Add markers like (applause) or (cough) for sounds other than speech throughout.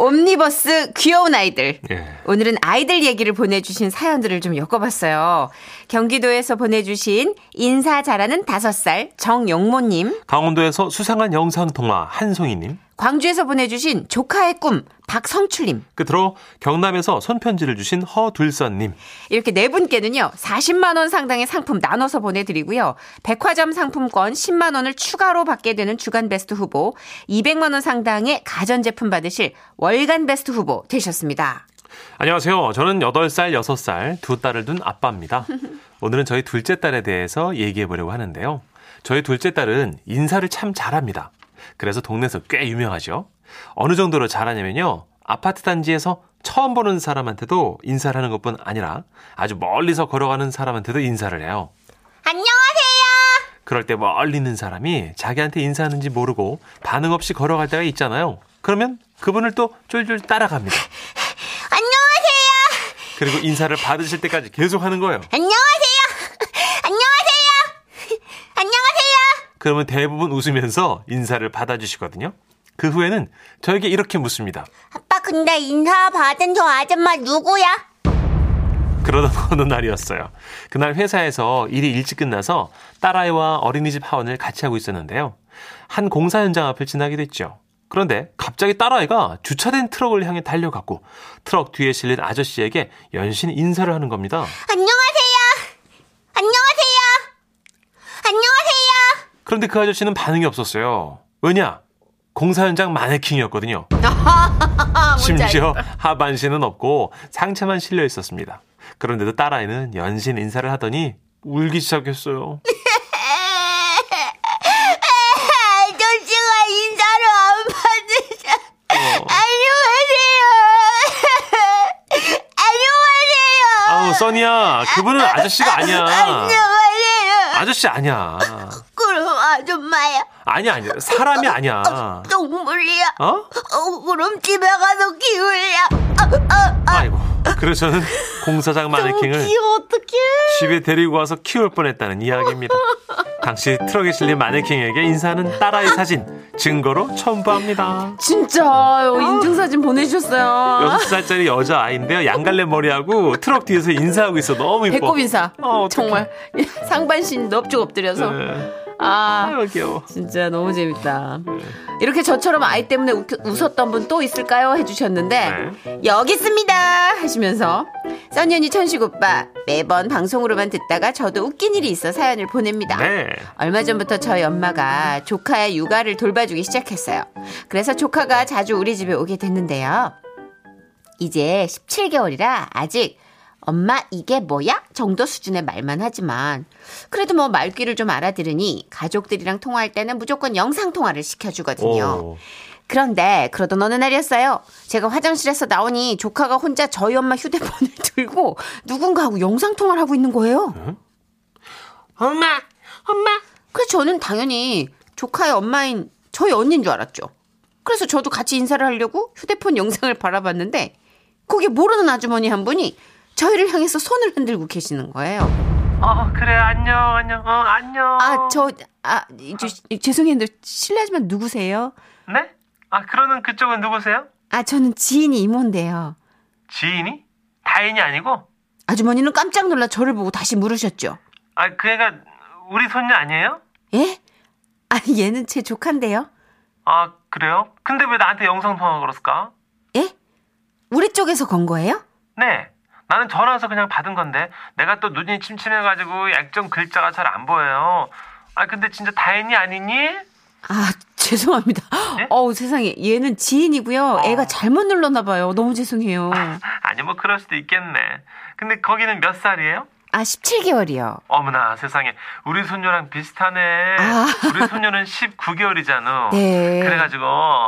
옴니버스 귀여운 아이들. 예. 오늘은 아이들 얘기를 보내주신 사연들을 좀 엮어봤어요. 경기도에서 보내주신 인사 잘하는 다섯 살 정영모님, 강원도에서 수상한 영상통화 한송이님. 광주에서 보내주신 조카의 꿈 박성출님, 끝으로 경남에서 손편지를 주신 허둘선님. 이렇게 네 분께는요, 40만 원 상당의 상품 나눠서 보내드리고요. 백화점 상품권 10만 원을 추가로 받게 되는 주간 베스트 후보, 200만 원 상당의 가전제품 받으실 월간 베스트 후보 되셨습니다. 안녕하세요. 저는 8살, 6살 두 딸을 둔 아빠입니다. (laughs) 오늘은 저희 둘째 딸에 대해서 얘기해 보려고 하는데요. 저희 둘째 딸은 인사를 참 잘합니다. 그래서 동네에서 꽤 유명하죠. 어느 정도로 잘하냐면요. 아파트 단지에서 처음 보는 사람한테도 인사를 하는 것뿐 아니라 아주 멀리서 걸어가는 사람한테도 인사를 해요. 안녕하세요! 그럴 때 멀리 있는 사람이 자기한테 인사하는지 모르고 반응 없이 걸어갈 때가 있잖아요. 그러면 그분을 또 쫄쫄 따라갑니다. (laughs) 안녕하세요! 그리고 인사를 받으실 때까지 계속 하는 거예요. 안녕하세요! 안녕하세요! 안녕하세요! 그러면 대부분 웃으면서 인사를 받아주시거든요. 그 후에는 저에게 이렇게 묻습니다. 아빠, 근데 인사 받은 저 아줌마 누구야? 그러던 (laughs) 어느 날이었어요. 그날 회사에서 일이 일찍 끝나서 딸아이와 어린이집 하원을 같이 하고 있었는데요. 한 공사 현장 앞을 지나게 됐죠. 그런데 갑자기 딸아이가 주차된 트럭을 향해 달려갔고 트럭 뒤에 실린 아저씨에게 연신 인사를 하는 겁니다. 안녕하세요! 안녕하세요! 안녕하세요! 그런데 그 아저씨는 반응이 없었어요. 왜냐? 공사 현장 마네킹이었거든요. (laughs) 심지어 하반신은 없고 상체만 실려 있었습니다. 그런데도 딸아이는 연신 인사를 하더니 울기 시작했어요. 아저씨가 인사를 안 받으셔. 어. 안녕하세요! (laughs) 안녕하세요! 아우, 써니야. 그분은 아저씨가 아니야. (laughs) 안녕하세요! 아저씨 아니야. 아줌마야. 아니야, 아니야. 사람이 아니야. 동물이야. 어? 어, 그럼 집에 가서 키울래. 아, 아, 아. 아 이고. 그래서 저는 공사장 마네킹을 어떡해. 집에 데리고 와서 키울 뻔했다는 이야기입니다. 당시 트럭에 실린 마네킹에게 인사하는 딸아이 사진 증거로 첨부합니다. 진짜 인증사진 보내주셨어요. 6살짜리 여자아이인데요. 양갈래 머리하고 트럭 뒤에서 인사하고 있어. 너무 이뻐. 배꼽 인사. 어, 어떡해. 정말 (laughs) 상반신 넙죽 엎드려서. 네. 아, 아유, 귀여워. 진짜 너무 재밌다. 이렇게 저처럼 아이 때문에 웃, 웃었던 분 또 있을까요? 해주셨는데 네. 여기 있습니다 하시면서 써니언니 천식 오빠 매번 방송으로만 듣다가 저도 웃긴 일이 있어 사연을 보냅니다. 네. 얼마 전부터 저희 엄마가 조카의 육아를 돌봐주기 시작했어요. 그래서 조카가 자주 우리 집에 오게 됐는데요. 이제 17개월이라 아직 엄마 이게 뭐야? 정도 수준의 말만 하지만 그래도 뭐 말귀를 좀 알아들으니 가족들이랑 통화할 때는 무조건 영상 통화를 시켜주거든요. 오. 그런데 그러던 어느 날이었어요. 제가 화장실에서 나오니 조카가 혼자 저희 엄마 휴대폰을 (laughs) 들고 누군가하고 영상 통화를 하고 있는 거예요. 엄마, 엄마. 그래서 저는 당연히 조카의 엄마인 저희 언니인 줄 알았죠. 그래서 저도 같이 인사를 하려고 휴대폰 영상을 바라봤는데 거기 모르는 아주머니 한 분이 저희를 향해서 손을 흔들고 계시는 거예요. 어, 그래. 안녕, 안녕. 어, 안녕. 아, 저, 아, 저, 죄송해요. 실례하지만 누구세요? 네? 아, 그러는 그쪽은 누구세요? 아, 저는 지인이 이모인데요. 지인이? 다인이 아니고? 아주머니는 깜짝 놀라 저를 보고 다시 물으셨죠. 아, 그 애가 우리 손녀 아니에요? 예? 아니, 얘는 제 조카인데요. 아, 그래요? 근데 왜 나한테 영상통화 걸었을까? 예? 우리 쪽에서 건 거예요? 네. 나는 전화 와서 그냥 받은 건데 내가 또 눈이 침침해가지고 액정 글자가 잘 안 보여요. 아 근데 진짜 다인이 아니니? 아, 죄송합니다. 예? 어우, 세상에. 얘는 지인이고요. 어. 애가 잘못 눌렀나 봐요. 너무 죄송해요. (laughs) 아니 뭐 그럴 수도 있겠네. 근데 거기는 몇 살이에요? 아, 17개월이요. 어머나 세상에 우리 손녀랑 비슷하네. 아. (laughs) 우리 손녀는 19개월이잖아. 네. 그래가지고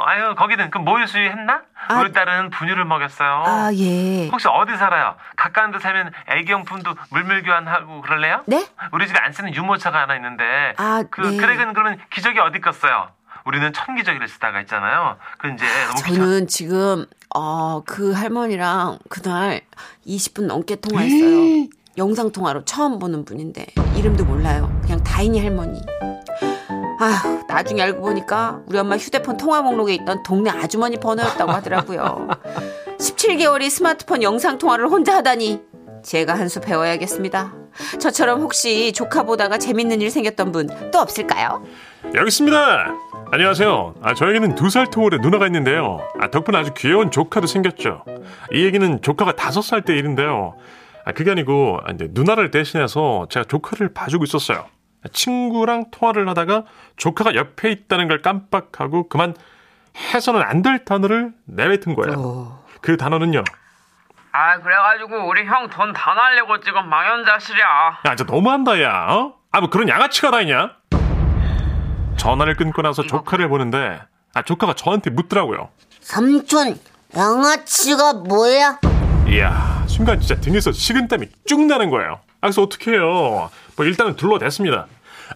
아유 거기는 그 모유 수유 했나? 아. 우리 딸은 분유를 먹였어요. 아, 예. 혹시 어디 살아요? 가까운 데 살면 애기용품도 물물 교환하고 그럴래요? 네? 우리 집에 안 쓰는 유모차가 하나 있는데 아, 그 네. 그래는 그러면 기저귀 어디 껐어요? 우리는 천기저귀를 쓰다가 있잖아요. 그 이제 너무 귀찮. 저는 지금, 어, 그 할머니랑 그날 20분 넘게 통화했어요. 영상통화로 처음 보는 분인데, 이름도 몰라요. 그냥 다인이 할머니. 아휴, 나중에 알고 보니까 우리 엄마 휴대폰 통화 목록에 있던 동네 아주머니 번호였다고 하더라고요. (laughs) 17개월이 스마트폰 영상 통화를 혼자 하다니 제가 한 수 배워야겠습니다. 저처럼 혹시 조카 보다가 재밌는 일 생겼던 분 또 없을까요? 여기 있습니다. 안녕하세요. 아, 저에게는 두 살 터울의 누나가 있는데요. 아, 덕분에 아주 귀여운 조카도 생겼죠. 이 얘기는 조카가 다섯 살 때 일인데요. 아, 그게 아니고 아, 이제 누나를 대신해서 제가 조카를 봐주고 있었어요. 친구랑 통화를 하다가 조카가 옆에 있다는 걸 깜빡하고 그만 해서는 안 될 단어를 내뱉은 거예요. 그 단어는요. 아 그래가지고 우리 형 돈 다 날려고 지금 망연자실이야 야, 진짜 너무한다, 야. 어? 아, 뭐 그런 양아치가 다 있냐? 전화를 끊고 나서 조카를 보는데, 아, 조카가 저한테 묻더라고요. 삼촌, 양아치가 뭐야? 이야, 순간 진짜 등에서 식은땀이 쭉 나는 거예요. 아, 그래서 어떻게 해요? 뭐 일단은 둘러댔습니다.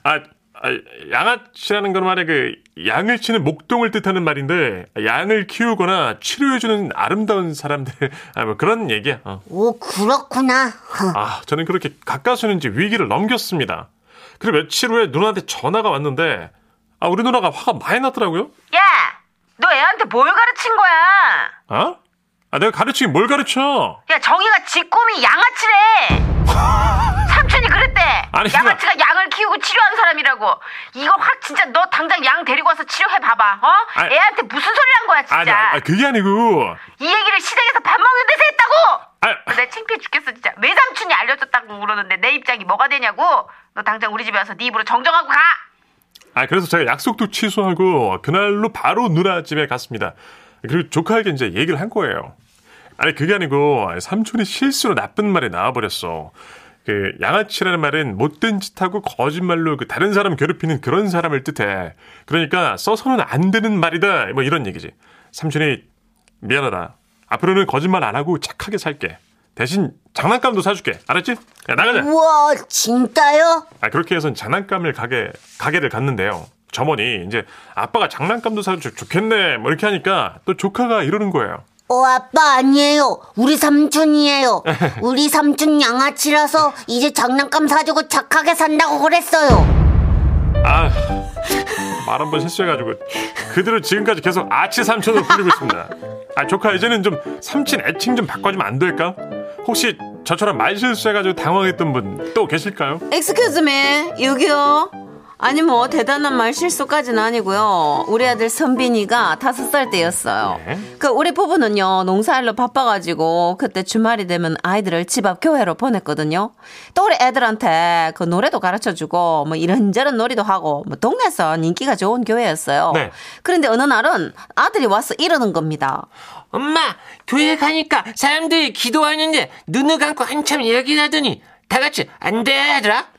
아, 아, 양아치라는 건 말이야 그 양을 치는 목동을 뜻하는 말인데 양을 키우거나 치료해주는 아름다운 사람들 아, 뭐 그런 얘기야. 어. 오, 그렇구나. 아, 저는 그렇게 가까스는지 위기를 넘겼습니다. 그리고 며칠 후에 누나한테 전화가 왔는데 아, 우리 누나가 화가 많이 났더라고요. 야 너 애한테 뭘 가르친 거야 어? 아, 내가 가르치긴 뭘 가르쳐? 야 정이가 지 꿈이 양아치래. (laughs) 삼촌이 그랬대. 아니, 양아치가 양을 키우고 치료하는 사람이라고. 이거 확 진짜 너 당장 양 데리고 와서 치료해 봐봐 어? 아니, 애한테 무슨 소리를 한 거야 아니, 진짜 아, 그게 아니고. 이 얘기를 시장에서 밥 먹는 데서 했다고! 아, 내 창피해 죽겠어 진짜. 외삼촌이 알려줬다고 그러는데 내 입장이 뭐가 되냐고? 너 당장 우리 집에 와서 네 입으로 정정하고 가! 아, 그래서 제가 약속도 취소하고 그날로 바로 누나 집에 갔습니다. 그리고 조카에게 이제 얘기를 한 거예요. 아니, 그게 아니고 삼촌이 실수로 나쁜 말이 나와버렸어. 그 양아치라는 말은 못된 짓하고 거짓말로 그 다른 사람 괴롭히는 그런 사람을 뜻해. 그러니까 써서는 안 되는 말이다. 뭐 이런 얘기지. 삼촌이 미안하다. 앞으로는 거짓말 안 하고 착하게 살게. 대신 장난감도 사줄게. 알았지? 야, 나가자. 우와, 진짜요? 아, 그렇게 해서 장난감을 가게, 가게를 갔는데요. 점원이 이제 아빠가 장난감도 사주면 좋겠네. 뭐 이렇게 하니까 또 조카가 이러는 거예요. 어, 아빠 아니에요. 우리 삼촌이에요. (laughs) 우리 삼촌 양아치라서 이제 장난감 사주고 착하게 산다고 그랬어요. 아, 말 한 번 실수해가지고 그대로 지금까지 계속 아치 삼촌으로 불리고 있습니다. 아, 조카 이제는 좀 삼친 애칭 좀 바꿔주면 안 될까? 혹시 저처럼 말 실수해가지고 당황했던 분 또 계실까요? Excuse me, 여기요. 아니 뭐 대단한 말 실수까지는 아니고요. 우리 아들 선빈이가 다섯 살 때였어요. 네. 그 우리 부부는요 농사일로 바빠가지고 그때 주말이 되면 아이들을 집 앞 교회로 보냈거든요. 또 우리 애들한테 그 노래도 가르쳐주고 뭐 이런저런 놀이도 하고 뭐 동네에서 인기가 좋은 교회였어요. 네. 그런데 어느 날은 아들이 와서 이러는 겁니다. 엄마, 교회 가니까 사람들이 기도하는데 눈을 감고 한참 이야기를 하더니 다 같이 안 돼, 하더라?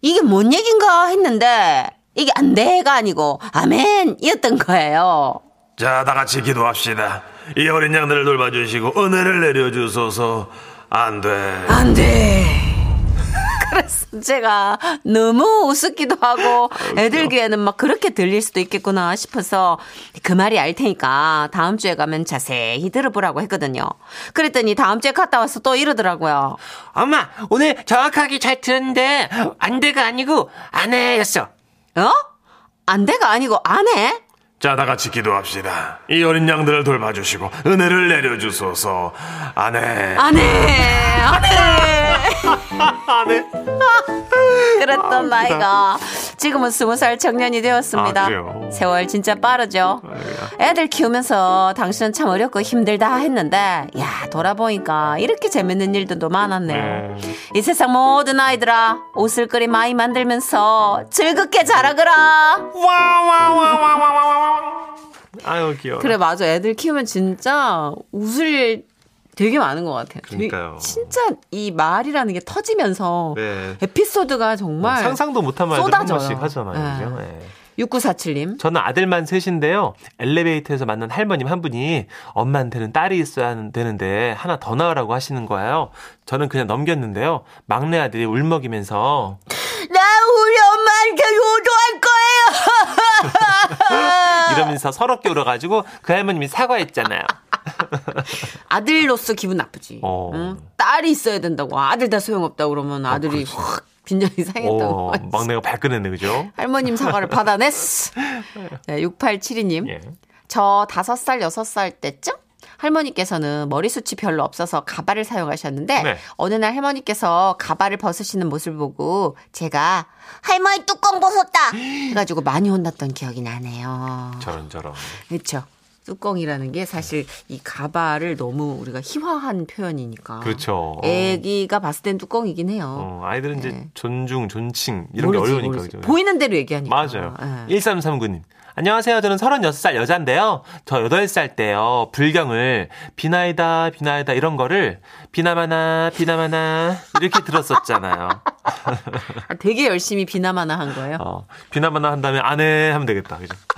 이게 뭔 얘긴가 했는데 이게 안 돼가 아니고 아멘이었던 거예요. 자, 다 같이 기도합시다. 이 어린 양들을 돌봐주시고 은혜를 내려주소서. 안 돼. 안 돼. 그래서 제가 너무 우습기도 하고 애들 귀에는 막 그렇게 들릴 수도 있겠구나 싶어서 그 말이 알 테니까 다음 주에 가면 자세히 들어보라고 했거든요. 그랬더니 다음 주에 갔다 와서 또 이러더라고요. 엄마, 오늘 정확하게 잘 들었는데 안 돼가 아니고 안 해였어. 어? 안 돼가 아니고 안 해? 자, 다 같이 기도합시다. 이 어린 양들을 돌봐주시고 은혜를 내려주소서. 안 해. 안 해. 그랬던 나이가 지금은 스무 살 청년이 되었습니다. 아? 세월 진짜 빠르죠. 애들 키우면서 당신은 참 어렵고 힘들다 했는데 야 돌아보니까 이렇게 재밌는 일들도 많았네요. 이 세상 모든 아이들아 옷을 그리 많이 만들면서 즐겁게 자라거라. 아유, 귀여워. 그래 맞아 애들 키우면 진짜 웃을 일 되게 많은 것 같아요. 그러니까요. 진짜 이 말이라는 게 터지면서 네. 에피소드가 정말 상상도 못한 말들 한 쏟아져요. 번씩 하잖아요. 네. 네. 6947님. 저는 아들만 셋인데요. 엘리베이터에서 만난 할머님 한 분이 엄마한테는 딸이 있어야 되는데 하나 더 낳으라고 하시는 거예요. 저는 그냥 넘겼는데요. 막내 아들이 울먹이면서 나 우리 엄마한테 효도할 거예요. (laughs) 이러면서 서럽게 울어가지고 그 할머님이 사과했잖아요. (laughs) 아들로서 기분 나쁘지. 어. 응? 딸이 있어야 된다고. 아들 다 소용없다 그러면 아들이 확 빈정이 상했다고. 어, 막내가 발끈했네, 그죠? 할머님 사과를 받아냈어. (laughs) 네, 6872님. 예. 저 5살, 6살 때쯤 할머니께서는 머리숱이 별로 없어서 가발을 사용하셨는데 네. 어느 날 할머니께서 가발을 벗으시는 모습을 보고 제가 할머니 뚜껑 벗었다. 해가지고 많이 혼났던 기억이 나네요. 저런, 저런. 그렇죠. 뚜껑이라는 게 사실 이 가발을 너무 우리가 희화한 표현이니까. 그렇죠. 애기가 봤을 땐 뚜껑이긴 해요. 어, 아이들은 이제 네. 존중, 존칭, 이런 모르지, 게 어려우니까. 모르지. 그죠? 보이는 대로 얘기하니까. 맞아요. 예. 1339님. 안녕하세요. 저는 36살 여자인데요. 저 8살 때요. 불경을 비나이다, 비나이다 이런 거를 비나마나, 비나마나 이렇게 들었었잖아요. 아, 되게 열심히 비나마나 한 거예요. 어, 비나마나 한 다음에 안해 하면 되겠다. 그죠? (laughs)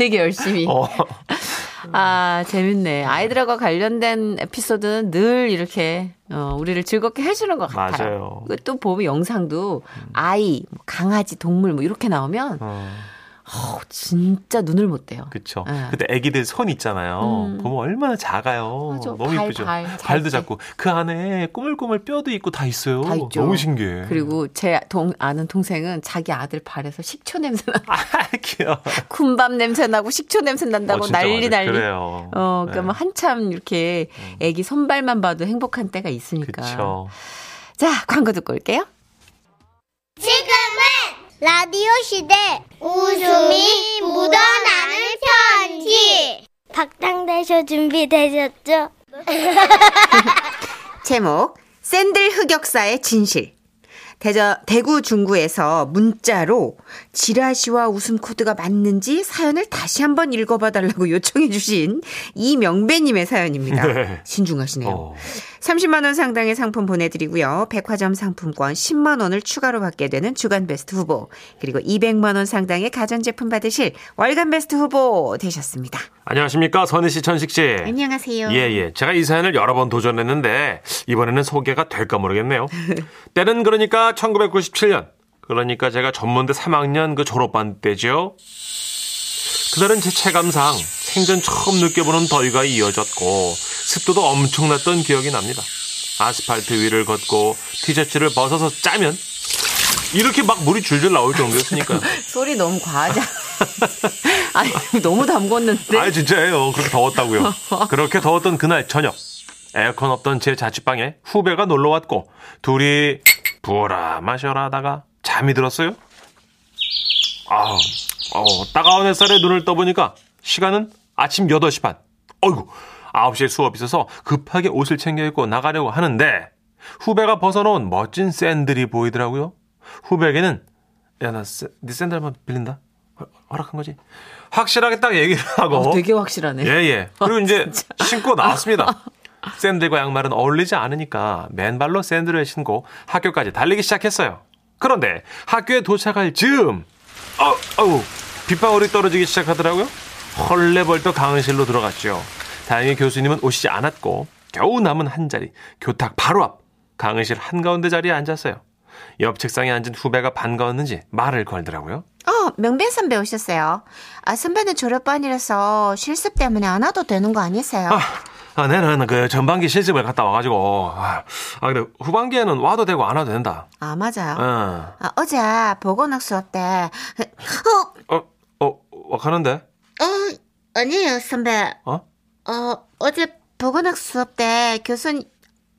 되게 열심히. 어, (laughs) 아, 재밌네. 아이들하고 관련된 에피소드는 늘 이렇게, 어, 우리를 즐겁게 해주는 것 같아요. 맞아요. 그또 보면 영상도 아이, 뭐 강아지, 동물 뭐 이렇게 나오면, 어, 어, 진짜 눈을 못 떼요. 그쵸. 예. 그때 애기들 손 있잖아요. 보면 얼마나 작아요. 맞아. 너무 발, 이쁘죠. 발, 잘 발도 때. 작고 그 안에 꼬물꼬물 뼈도 있고 다 있어요. 다 있죠. 너무 신기해. 그리고 제 동, 아는 동생은 자기 아들 발에서 식초 냄새 나, 아, 귀여워. 군밤 냄새 나고 식초 냄새 난다고 어, 난리 맞아요. 난리. 그래요. 어, 그러니까 네. 뭐 한참 이렇게 애기 손발만 봐도 행복한 때가 있으니까. 그쵸. 자, 광고 듣고 올게요. 지금은 라디오 시대 웃음이 묻어나는 편지 박장대쇼 준비되셨죠? (laughs) 제목 샌들 흑역사의 진실 대저, 대구 중구에서 문자로 지라시와 웃음 코드가 맞는지 사연을 다시 한번 읽어봐 달라고 요청해 주신 이명배님의 사연입니다. 네. 신중하시네요. 어. 30만 원 상당의 상품 보내드리고요. 백화점 상품권 10만 원을 추가로 받게 되는 주간 베스트 후보 그리고 200만 원 상당의 가전제품 받으실 월간 베스트 후보 되셨습니다. 안녕하십니까. 선희 씨, 천식 씨. 안녕하세요. 예, 예. 제가 이 사연을 여러 번 도전했는데 이번에는 소개가 될까 모르겠네요. (laughs) 때는 그러니까 1997년. 그러니까 제가 전문대 3학년 그 졸업반 때죠. 그날은 제 체감상 생전 처음 느껴보는 더위가 이어졌고 습도도 엄청났던 기억이 납니다. 아스팔트 위를 걷고 티셔츠를 벗어서 짜면 이렇게 막 물이 줄줄 나올 정도였으니까요. (laughs) 소리 너무 과하지? 아니, 너무 담궜는데. 아 진짜예요. 그렇게 더웠다고요. (laughs) 그렇게 더웠던 그날 저녁 에어컨 없던 제 자취방에 후배가 놀러 왔고 둘이 부어라 마셔라 하다가 잠이 들었어요. 아우, 어, 따가운 햇살에 눈을 떠보니까 시간은 아침 8시 반. 어이구, 9시에 수업 있어서 급하게 옷을 챙겨 입고 나가려고 하는데 후배가 벗어놓은 멋진 샌들이 보이더라고요. 후배에게는 야, 나 네 샌들 한번 빌린다. 허- 허락한 거지? 확실하게 딱 얘기를 하고 어, 되게 확실하네. 예, 예. 그리고 이제 (laughs) 신고 나왔습니다. 샌들과 양말은 어울리지 않으니까 맨발로 샌들을 신고 학교까지 달리기 시작했어요. 그런데 학교에 도착할 즈음, 어, 어우, 빗방울이 떨어지기 시작하더라고요. 헐레벌떡 강의실로 들어갔죠. 다행히 교수님은 오시지 않았고 겨우 남은 한 자리, 교탁 바로 앞 강의실 한가운데 자리에 앉았어요. 옆 책상에 앉은 후배가 반가웠는지 말을 걸더라고요. 어, 명배 선배 오셨어요. 아, 선배는 졸업반이라서 실습 때문에 안 와도 되는 거 아니세요? 아, 아, 내는 그 전반기 실습을 갔다 와가지고 아, 아 근데 후반기에는 와도 되고 안 와도 된다. 아, 맞아요. 어, 아, 어제 보건학 수업 때, 어, 어, 어, 와가는데? 어, 아니에요, 선배. 어? 어, 어제 보건학 수업 때 교수님,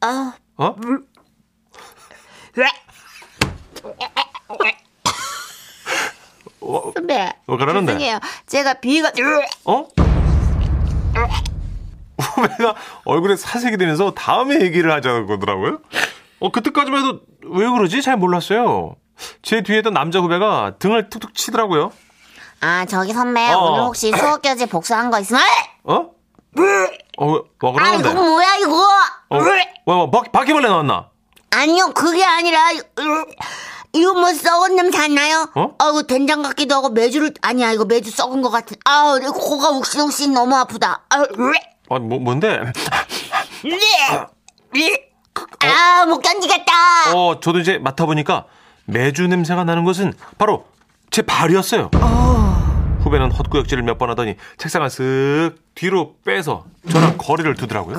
어, 어? 어, 선배. 어, 그러는데? 죄송해요. 제가 비가, 어? 후배가 얼굴에 사색이 되면서 다음에 얘기를 하자는 거더라고요. 어, 그때까지만 해도 왜 그러지? 잘 몰랐어요. 제 뒤에 있던 남자 후배가 등을 툭툭 치더라고요. 아, 저기 선배, 어. 오늘 혹시 수업 교재 복수한 거 있으면, 어? 어, 왜, 와, 아, 그러는데? 이거 뭐야, 이거? 어, 왜, 뭐, 바, 바퀴벌레 나왔나? 아니요, 그게 아니라, 이거 뭐 썩은 냄새 안 나요? 어? 아이고, 된장 같기도 하고, 매주를, 아니야, 이거 매주 썩은 것 같은, 아우, 내 코가 욱신욱신 너무 아프다. 아, 아, 뭐, 뭔데? 아, 못 견디겠다. 어, 저도 이제 맡아보니까 매주 냄새가 나는 것은 바로 제 발이었어요. 후배는 헛구역질을 몇 번 하더니 책상을 쓱 뒤로 빼서 저랑 거리를 두더라고요.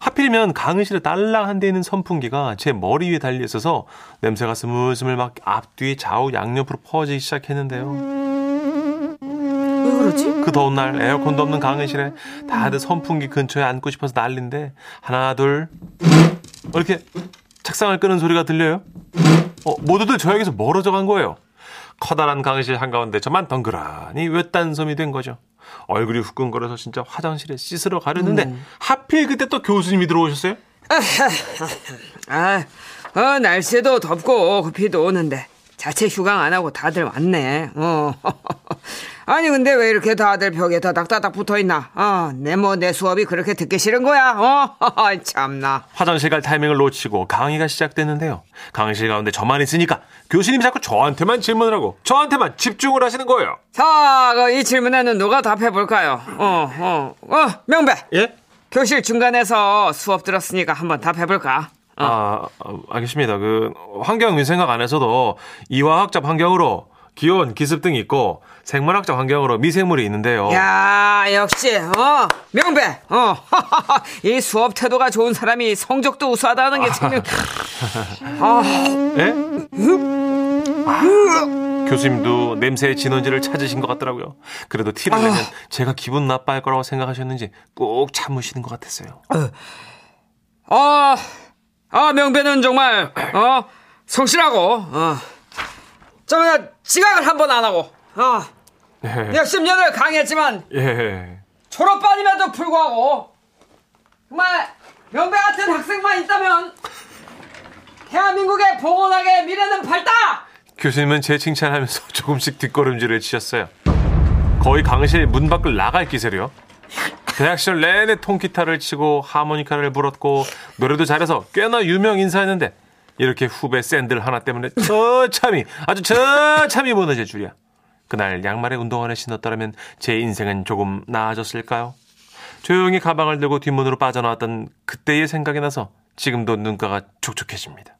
하필이면 강의실에 딸랑 한 대 있는 선풍기가 제 머리 위에 달려 있어서 냄새가 스물스물 막 앞뒤 좌우 양옆으로 퍼지기 시작했는데요. 왜 그러지? 그 더운 날 에어컨도 없는 강의실에 다들 선풍기 근처에 앉고 싶어서 난린데 하나 둘 이렇게 책상을 끄는 소리가 들려요. 어, 모두들 저에게서 멀어져 간 거예요. 커다란 강의실 한가운데 저만 덩그라니 외딴섬이 된 거죠. 얼굴이 후끈거려서 진짜 화장실에 씻으러 가려는데 하필 그때 또 교수님이 들어오셨어요. (laughs) 아, 어, 날씨도 덥고 비도 오는데 자체 휴강 안 하고 다들 왔네. 어. (laughs) 아니 근데 왜 이렇게 다들 벽에 다닥다닥 붙어 있나? 어, 내뭐 내 수업이 그렇게 듣기 싫은 거야? 어, (laughs) 참나. 화장실 갈 타이밍을 놓치고 강의가 시작됐는데요. 강의실 가운데 저만 있으니까 교수님이 자꾸 저한테만 질문을 하고 저한테만 집중을 하시는 거예요. 자, 그이 질문에는 누가 답해 볼까요? 어, 어, 어, 명배. 예? 교실 중간에서 수업 들었으니까 한번 답해 볼까? 아, 어, 알겠습니다. 그 환경 위생학 안에서도 이화학적 환경으로 기온, 기습 등이 있고 생물학적 환경으로 미생물이 있는데요. 야, 역시, 어, 명배, 어, (laughs) 이 수업 태도가 좋은 사람이 성적도 우수하다는 게 참, (laughs) 아, 예? 아, 교수님도 냄새의 진원지를 찾으신 것 같더라고요. 그래도 티를 내면 제가 기분 나빠할 거라고 생각하셨는지 꼭 참으시는 것 같았어요. 어, 아, 명배는 정말, 어, 성실하고, 어, 좀, 지각을 한 번 안 하고, 어, 예. 몇십 년을 강의했지만, 예. 졸업반임에도 불구하고, 정말, 명배 같은 학생만 있다면, 대한민국의 보건학의 미래는 밝다! 교수님은 제 칭찬하면서 (laughs) 조금씩 뒷걸음질을 치셨어요. 거의 강의실 문 밖을 나갈 기세로요. 대학 시절 내내 통기타를 치고 하모니카를 불었고 노래도 잘해서 꽤나 유명 인사했는데 이렇게 후배 샌들 하나 때문에 처참히 아주 처참히 무너질 줄이야. 그날 양말에 운동화를 신었더라면 제 인생은 조금 나아졌을까요? 조용히 가방을 들고 뒷문으로 빠져나왔던 그때의 생각이 나서 지금도 눈가가 촉촉해집니다.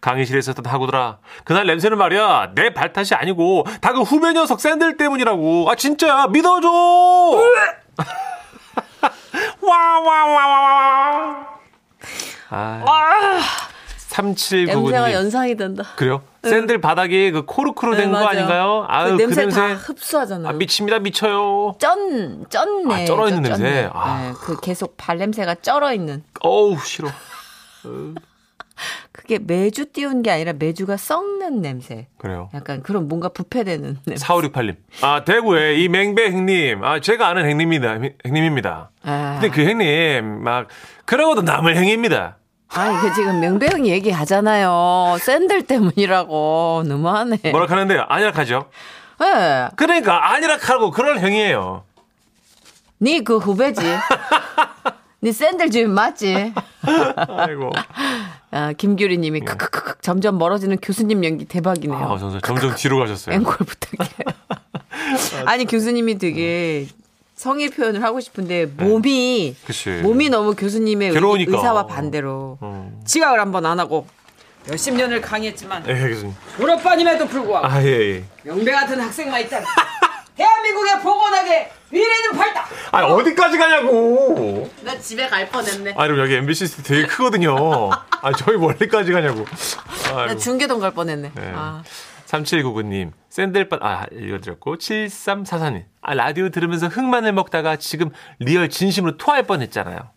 강의실에 있었던 하구들아 그날 냄새는 말이야. 내 발탓이 아니고 다 그 후배 녀석 샌들 때문이라고. 아 진짜 믿어줘! (laughs) 와와와와와 아, 3799님 냄새가 연상이 된다. 그래요? 샌들 바닥이 그 코르크로 된 네, 거 맞아요. 아닌가요? 아유 그그 냄새 냄새 다 흡수하잖아요. 아 미칩니다 미쳐요 쩐, 쩐네. 아, 쩔어 있는 냄새. 아. 네, 그 계속 발냄새가 쩔어 있는. 어우 싫어 (laughs) 그게 매주 띄운 게 아니라 매주가 썩는 냄새. 그래요 약간 그런 뭔가 부패되는 냄새. 4568님. 아, 대구에 이 맹배 행님. 아, 제가 아는 행님입니다. 행님입니다. 아. 근데 그 행님, 막, 그러고도 남을 행입니다. 아니, 그 지금 명배형 얘기하잖아요. 샌들 때문이라고. 너무하네. 뭐라 하는데요? 아니락하죠? 예. 그러니까 아니락하고 그럴 행위예요. 니그 후배지. 니 (laughs) 샌들 주인 맞지? 아이고. 아, 김규리 님이 크크크크 점점 멀어지는 교수님 연기 대박이네요. 아, 점점, 점점 뒤로 가셨어요. 앵콜 부탁해요. (laughs) 아니, 교수님이 되게 성의 표현을 하고 싶은데 몸이 그치. 몸이 너무 교수님의 의- 괴로우니까. 의사와 반대로 어. 지각을 한번 안 하고, 몇십 년을 강의했지만, 예, 교수님. 졸업반임에도 불구하고, 아, 예, 예. 명배 같은 학생만 있다면, (laughs) 대한민국의 보건학의 미래는 밝다! 아, 어디까지 가냐고! 나 집에 갈 뻔했네. 아, 그럼 여기 MBC 되게 크거든요. 아, 저희 멀리까지 가냐고. 나 아이고. 중계동 갈 뻔했네. 네. 아. 3799님, 샌들바, 아, 읽어드렸고, 7344님, 아, 라디오 들으면서 흑마늘 먹다가 지금 real 진심으로 토할 뻔 했잖아요.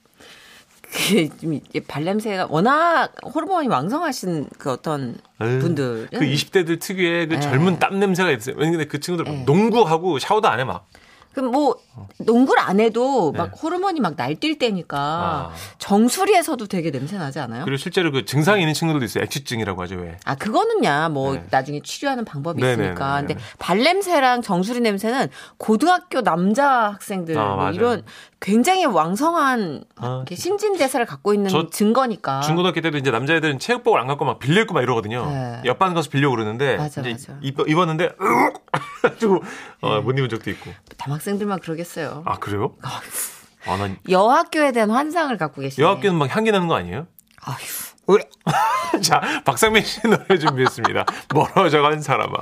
이게 발냄새가 워낙 호르몬이 왕성하신 그 어떤 분들은 그 20대들 특유의 그 네. 젊은 땀 냄새가 있어요. 왜냐면 그 친구들 막 농구하고 샤워도 안 해, 막. 그럼 뭐 농구를 안 해도 막 네. 호르몬이 막 날뛸 때니까 아. 정수리에서도 되게 냄새 나지 않아요? 그리고 실제로 그 증상이 있는 친구들도 있어요. 액취증이라고 하죠, 왜. 아 그거는야 뭐 네. 나중에 치료하는 방법이 네, 있으니까. 네, 네, 근데 네. 발냄새랑 정수리 냄새는 고등학교 남자 학생들 아, 뭐. 이런 굉장히 왕성한 아, 신진대사를 갖고 있는 저 증거니까. 중고등학교 때도 이제 남자애들은 체육복을 안 갖고 막 빌려 입고 막 이러거든요. 네. 옆반 가서 빌려 그러는데 맞아, 이제 맞아. 입, 입었는데 가지고 (laughs) 어, 못 입은 적도 있고. 남학생들만 그러겠어요. 아 그래요? 아, 난 여학교에 대한 환상을 갖고 계시네. 여학교는 막 향기 나는 거 아니에요? 아휴. (laughs) 자, 박상민 씨 노래 준비했습니다. 멀어져간 사람아.